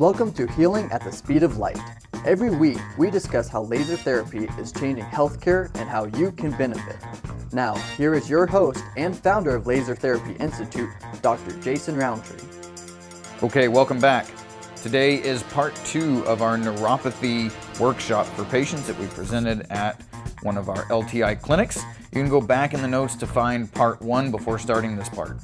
Welcome to Healing at the Speed of Light. Every week, we discuss how laser therapy is changing healthcare and how you can benefit. Now, here is your host and founder of Laser Therapy Institute, Dr. Jason Roundtree. Okay, welcome back. Today is part two of our neuropathy workshop for patients that we presented at one of our LTI clinics. You can go back in the notes to find part one before starting this part.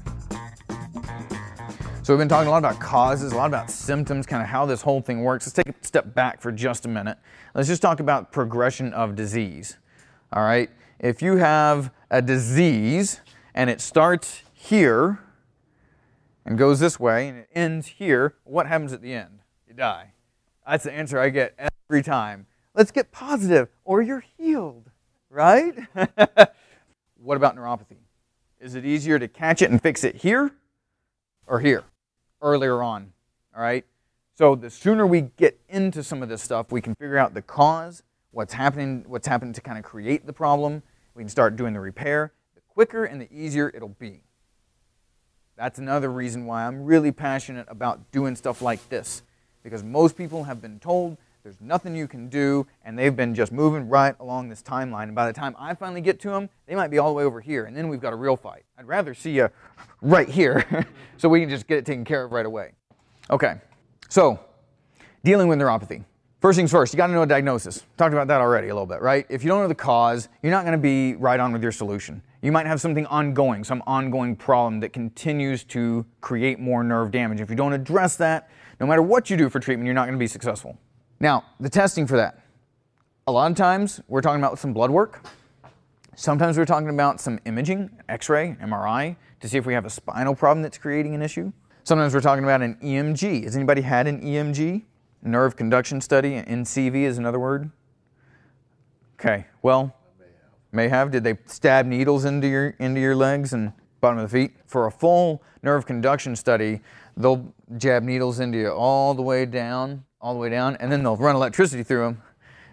So we've been talking a lot about causes, a lot about symptoms, kind of how this whole thing works. Let's take a step back for just a minute. Let's just talk about progression of disease. All right? If you have a disease and it starts here and goes this way and it ends here, what happens at the end? You die. That's the answer I get every time. Let's get positive or you're healed, right? what about neuropathy? Is it easier to catch it and fix it here or here? Earlier on. All right? So the sooner we get into some of this stuff, we can figure out the cause, what's happening, what's happening to kind of create the problem. We can start doing the repair. The quicker and the easier it'll be. That's another reason why I'm really passionate about doing stuff like this. Because most people have been told there's nothing you can do, and they've been just moving right along this timeline. And by the time I finally get to them, they might be all the way over here, and then we've got a real fight. I'd rather see you right here so we can just get it taken care of right away. Okay, so dealing with neuropathy. First things first, you got to know a diagnosis. Talked about that already a little bit, right? If you don't know the cause, you're not going to be right on with your solution. You might have something ongoing, some ongoing problem that continues to create more nerve damage. If you don't address that, no matter what you do for treatment, you're not going to be successful. Now, the testing for that. A lot of times we're talking about some blood work. Sometimes we're talking about some imaging, x-ray, MRI, to see if we have a spinal problem that's creating an issue. Sometimes we're talking about an EMG. Has anybody had an EMG? Nerve conduction study, NCV is another word. Okay, well, may have. Did they stab needles into your into your legs and bottom of the feet? For a full nerve conduction study, they'll jab needles into you all the way down all the way down, and then they'll run electricity through them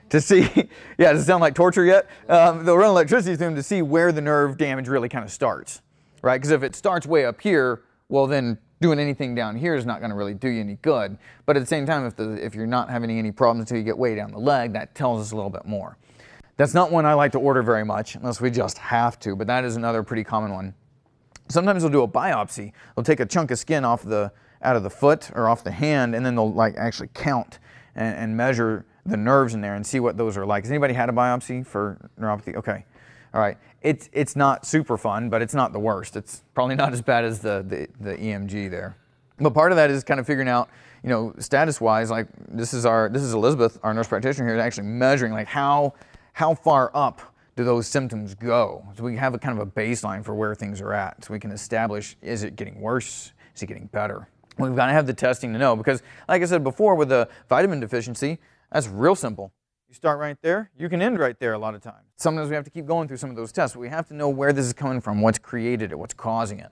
to see, yeah, does it sound like torture yet? Um, they'll run electricity through them to see where the nerve damage really kind of starts, right? Because if it starts way up here, well, then doing anything down here is not going to really do you any good. But at the same time, if, the, if you're not having any problems until you get way down the leg, that tells us a little bit more. That's not one I like to order very much, unless we just have to, but that is another pretty common one. Sometimes they'll do a biopsy. They'll take a chunk of skin off the out of the foot or off the hand, and then they'll like actually count and, and measure the nerves in there and see what those are like. Has anybody had a biopsy for neuropathy? Okay. All right. It's, it's not super fun, but it's not the worst. It's probably not as bad as the, the, the EMG there. But part of that is kind of figuring out, you know, status wise, like this is our, this is Elizabeth, our nurse practitioner here, actually measuring like how, how far up do those symptoms go? So we have a kind of a baseline for where things are at. So we can establish, is it getting worse? Is it getting better? We've got to have the testing to know because, like I said before, with a vitamin deficiency, that's real simple. You start right there, you can end right there a lot of times. Sometimes we have to keep going through some of those tests. We have to know where this is coming from, what's created it, what's causing it.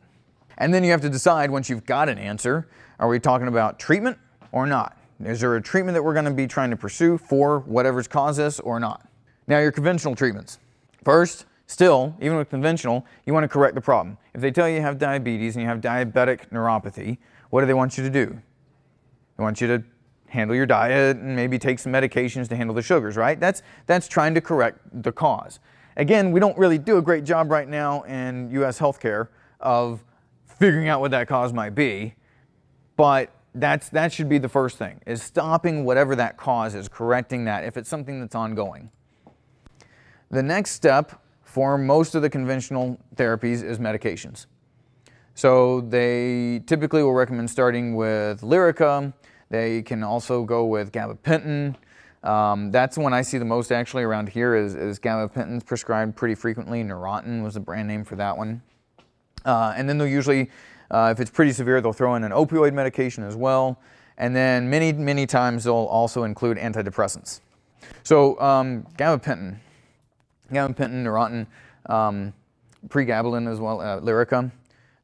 And then you have to decide once you've got an answer are we talking about treatment or not? Is there a treatment that we're going to be trying to pursue for whatever's caused this or not? Now, your conventional treatments. First, still, even with conventional, you want to correct the problem. If they tell you you have diabetes and you have diabetic neuropathy, what do they want you to do? They want you to handle your diet and maybe take some medications to handle the sugars, right? That's, that's trying to correct the cause. Again, we don't really do a great job right now in US healthcare of figuring out what that cause might be, but that's, that should be the first thing, is stopping whatever that cause is, correcting that if it's something that's ongoing. The next step for most of the conventional therapies is medications. So they typically will recommend starting with Lyrica. They can also go with gabapentin. Um, that's one I see the most actually around here is, is gabapentin prescribed pretty frequently. Neurontin was the brand name for that one. Uh, and then they'll usually, uh, if it's pretty severe, they'll throw in an opioid medication as well. And then many, many times they'll also include antidepressants. So um, gabapentin, gabapentin, Neurontin, um, pregabalin as well, uh, Lyrica.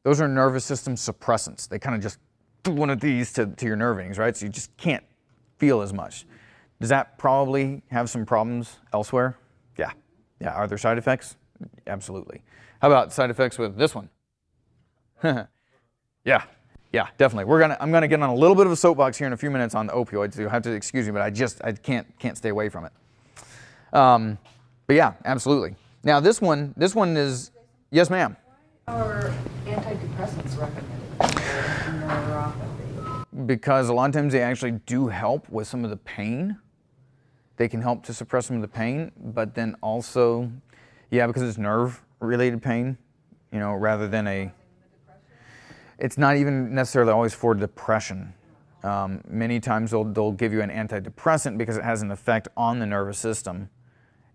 Those are nervous system suppressants. They kind of just do one of these to, to your nervings, right? So you just can't feel as much. Does that probably have some problems elsewhere? Yeah. Yeah. Are there side effects? Absolutely. How about side effects with this one? yeah. Yeah, definitely. We're gonna. I'm gonna get on a little bit of a soapbox here in a few minutes on the opioids. You'll have to excuse me, but I just I can't can't stay away from it. Um, but yeah, absolutely. Now this one, this one is yes, ma'am. Are antidepressants recommended for neuropathy? Because a lot of times they actually do help with some of the pain. They can help to suppress some of the pain, but then also, yeah, because it's nerve-related pain, you know, rather than a. It's not even necessarily always for depression. Um, many times they'll, they'll give you an antidepressant because it has an effect on the nervous system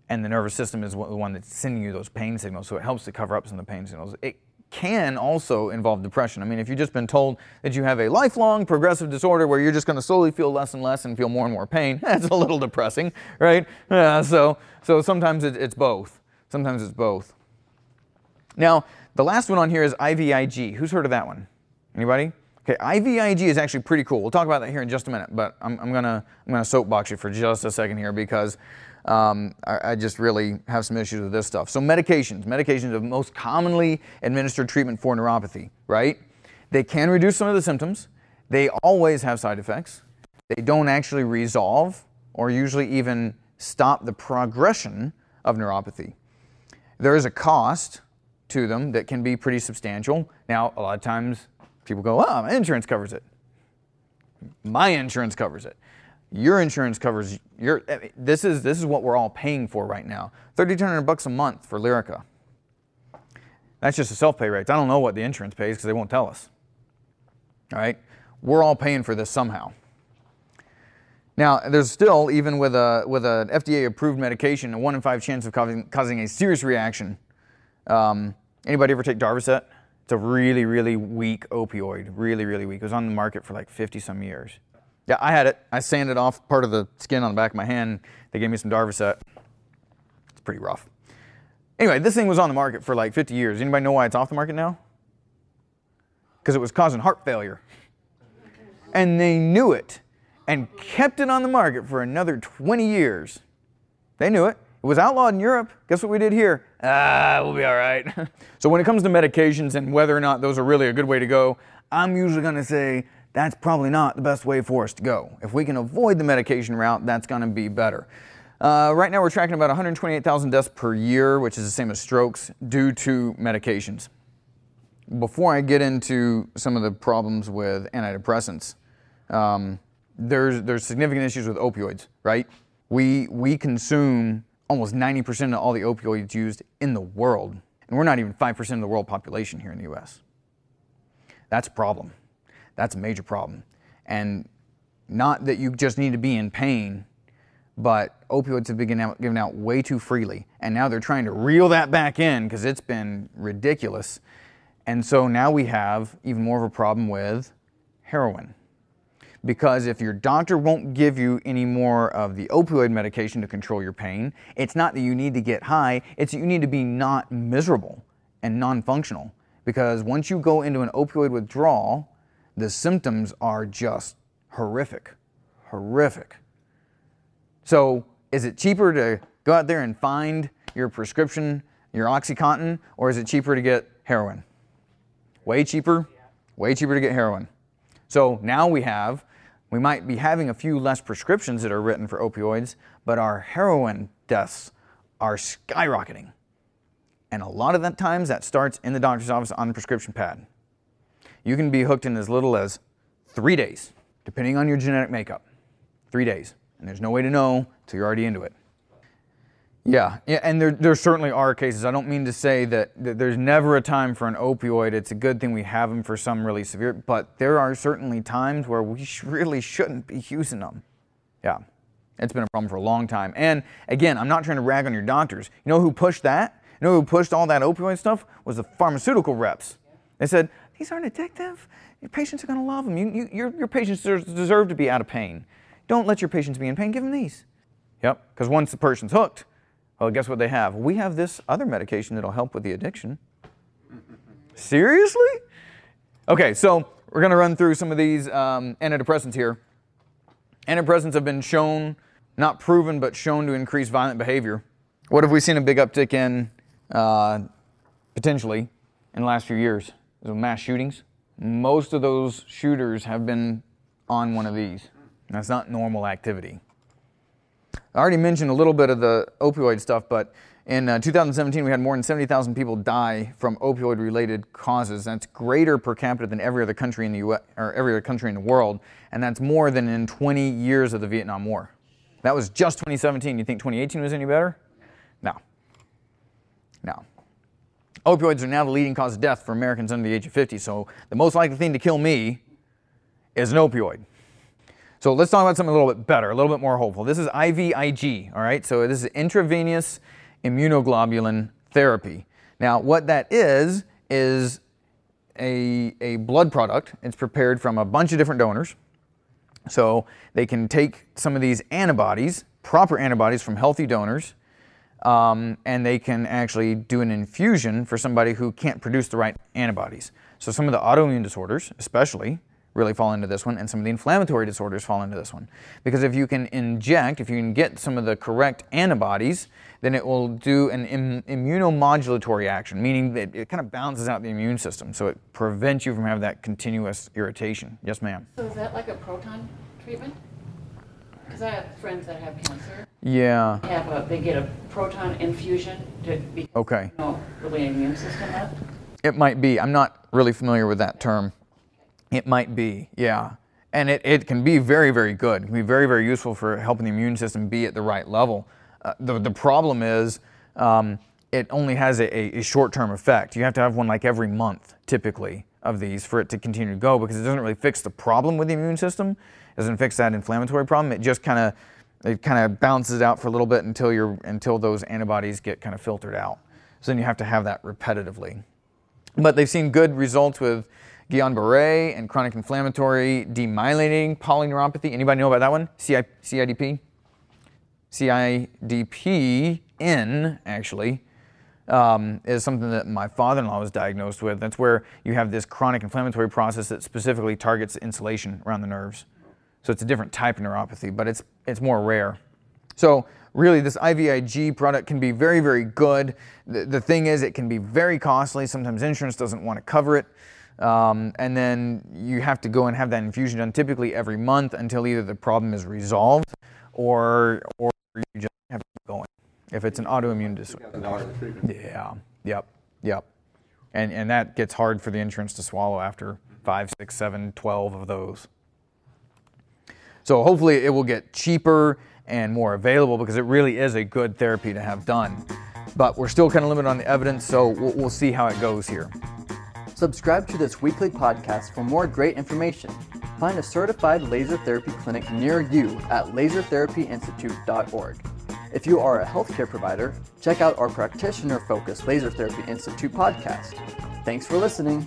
and the nervous system is the one that's sending you those pain signals, so it helps to cover up some of the pain signals. It can also involve depression. I mean, if you've just been told that you have a lifelong progressive disorder where you're just going to slowly feel less and less and feel more and more pain, that's a little depressing, right? Yeah, so, so sometimes it, it's both. Sometimes it's both. Now, the last one on here is IVIG. Who's heard of that one? Anybody? Okay, IVIG is actually pretty cool. We'll talk about that here in just a minute, but I'm, I'm gonna I'm gonna soapbox you for just a second here because um, I, I, just really have some issues with this stuff. So medications, medications are most commonly administered treatment for neuropathy, right? They can reduce some of the symptoms. They always have side effects. They don't actually resolve or usually even stop the progression of neuropathy. There is a cost to them that can be pretty substantial. Now, a lot of times people go, oh, my insurance covers it. My insurance covers it. Your insurance covers your. This is this is what we're all paying for right now. Thirty two hundred bucks a month for Lyrica. That's just the self-pay rates. I don't know what the insurance pays because they won't tell us. All right, we're all paying for this somehow. Now, there's still, even with a with an FDA-approved medication, a one in five chance of causing, causing a serious reaction. Um, anybody ever take Darvocet? It's a really, really weak opioid. Really, really weak. It was on the market for like 50 some years. Yeah, I had it. I sanded off part of the skin on the back of my hand. They gave me some Darvocet. It's pretty rough. Anyway, this thing was on the market for like 50 years. Anybody know why it's off the market now? Because it was causing heart failure. And they knew it and kept it on the market for another 20 years. They knew it. It was outlawed in Europe. Guess what we did here? Ah, we'll be all right. so when it comes to medications and whether or not those are really a good way to go, I'm usually going to say that's probably not the best way for us to go. If we can avoid the medication route, that's going to be better. Uh, right now, we're tracking about 128,000 deaths per year, which is the same as strokes, due to medications. Before I get into some of the problems with antidepressants, um, there's, there's significant issues with opioids, right? We, we consume almost 90% of all the opioids used in the world, and we're not even 5% of the world population here in the US. That's a problem. That's a major problem. And not that you just need to be in pain, but opioids have been given out way too freely. And now they're trying to reel that back in because it's been ridiculous. And so now we have even more of a problem with heroin. Because if your doctor won't give you any more of the opioid medication to control your pain, it's not that you need to get high, it's that you need to be not miserable and non functional. Because once you go into an opioid withdrawal, the symptoms are just horrific. Horrific. So, is it cheaper to go out there and find your prescription, your Oxycontin, or is it cheaper to get heroin? Way cheaper, way cheaper to get heroin. So now we have, we might be having a few less prescriptions that are written for opioids, but our heroin deaths are skyrocketing. And a lot of the times that starts in the doctor's office on the prescription pad. You can be hooked in as little as three days, depending on your genetic makeup. Three days. And there's no way to know until you're already into it. Yeah, yeah and there, there certainly are cases. I don't mean to say that, that there's never a time for an opioid. It's a good thing we have them for some really severe, but there are certainly times where we sh- really shouldn't be using them. Yeah, it's been a problem for a long time. And again, I'm not trying to rag on your doctors. You know who pushed that? You know who pushed all that opioid stuff? Was the pharmaceutical reps. They said, these aren't addictive. Your patients are going to love them. You, you, your, your patients deserve to be out of pain. Don't let your patients be in pain. Give them these. Yep, because once the person's hooked, well, guess what they have? We have this other medication that'll help with the addiction. Seriously? Okay, so we're going to run through some of these um, antidepressants here. Antidepressants have been shown, not proven, but shown to increase violent behavior. What have we seen a big uptick in uh, potentially in the last few years? Mass shootings. most of those shooters have been on one of these. That's not normal activity. I already mentioned a little bit of the opioid stuff, but in uh, 2017, we had more than 70,000 people die from opioid-related causes. That's greater per capita than every other country in the U.S. or every other country in the world, and that's more than in 20 years of the Vietnam War. That was just 2017. You think 2018 was any better? No. No. Opioids are now the leading cause of death for Americans under the age of 50, so the most likely thing to kill me is an opioid. So let's talk about something a little bit better, a little bit more hopeful. This is IVIG, all right? So this is intravenous immunoglobulin therapy. Now, what that is, is a, a blood product. It's prepared from a bunch of different donors. So they can take some of these antibodies, proper antibodies from healthy donors, um, and they can actually do an infusion for somebody who can't produce the right antibodies. So some of the autoimmune disorders, especially, really fall into this one, and some of the inflammatory disorders fall into this one. Because if you can inject, if you can get some of the correct antibodies, then it will do an Im- immunomodulatory action, meaning that it kind of balances out the immune system, so it prevents you from having that continuous irritation. Yes, ma'am. So is that like a proton treatment? Because I have friends that have cancer. Yeah. Have a, they get a proton infusion to be, Okay. you know, really immune system up. It might be. I'm not really familiar with that term. It might be, yeah. And it, it can be very, very good. It can be very, very useful for helping the immune system be at the right level. Uh, the, the problem is um, it only has a, a short term effect. You have to have one like every month, typically, of these for it to continue to go because it doesn't really fix the problem with the immune system. It doesn't fix that inflammatory problem. It just kind of it kind of bounces out for a little bit until you're until those antibodies get kind of filtered out. So then you have to have that repetitively. But they've seen good results with Guillain-Barré and chronic inflammatory demyelinating polyneuropathy. Anybody know about that one? CI, CIDP? CIDP-N, actually, um, is something that my father-in-law was diagnosed with. That's where you have this chronic inflammatory process that specifically targets insulation around the nerves. So it's a different type of neuropathy, but it's, it's more rare. So really this IVIG product can be very, very good. The, the thing is it can be very costly. Sometimes insurance doesn't want to cover it. Um, and then you have to go and have that infusion done typically every month until either the problem is resolved or, or you just have to keep going if it's an autoimmune disorder. Yeah, yep, yep. And, and that gets hard for the insurance to swallow after five, six, seven, twelve of those. So hopefully it will get cheaper and more available because it really is a good therapy to have done. But we're still kind of limited on the evidence, so we'll, we'll see how it goes here. Subscribe to this weekly podcast for more great information. Find a certified laser therapy clinic near you at lasertherapyinstitute.org. If you are a healthcare provider, check out our practitioner focused Laser Therapy Institute podcast. Thanks for listening.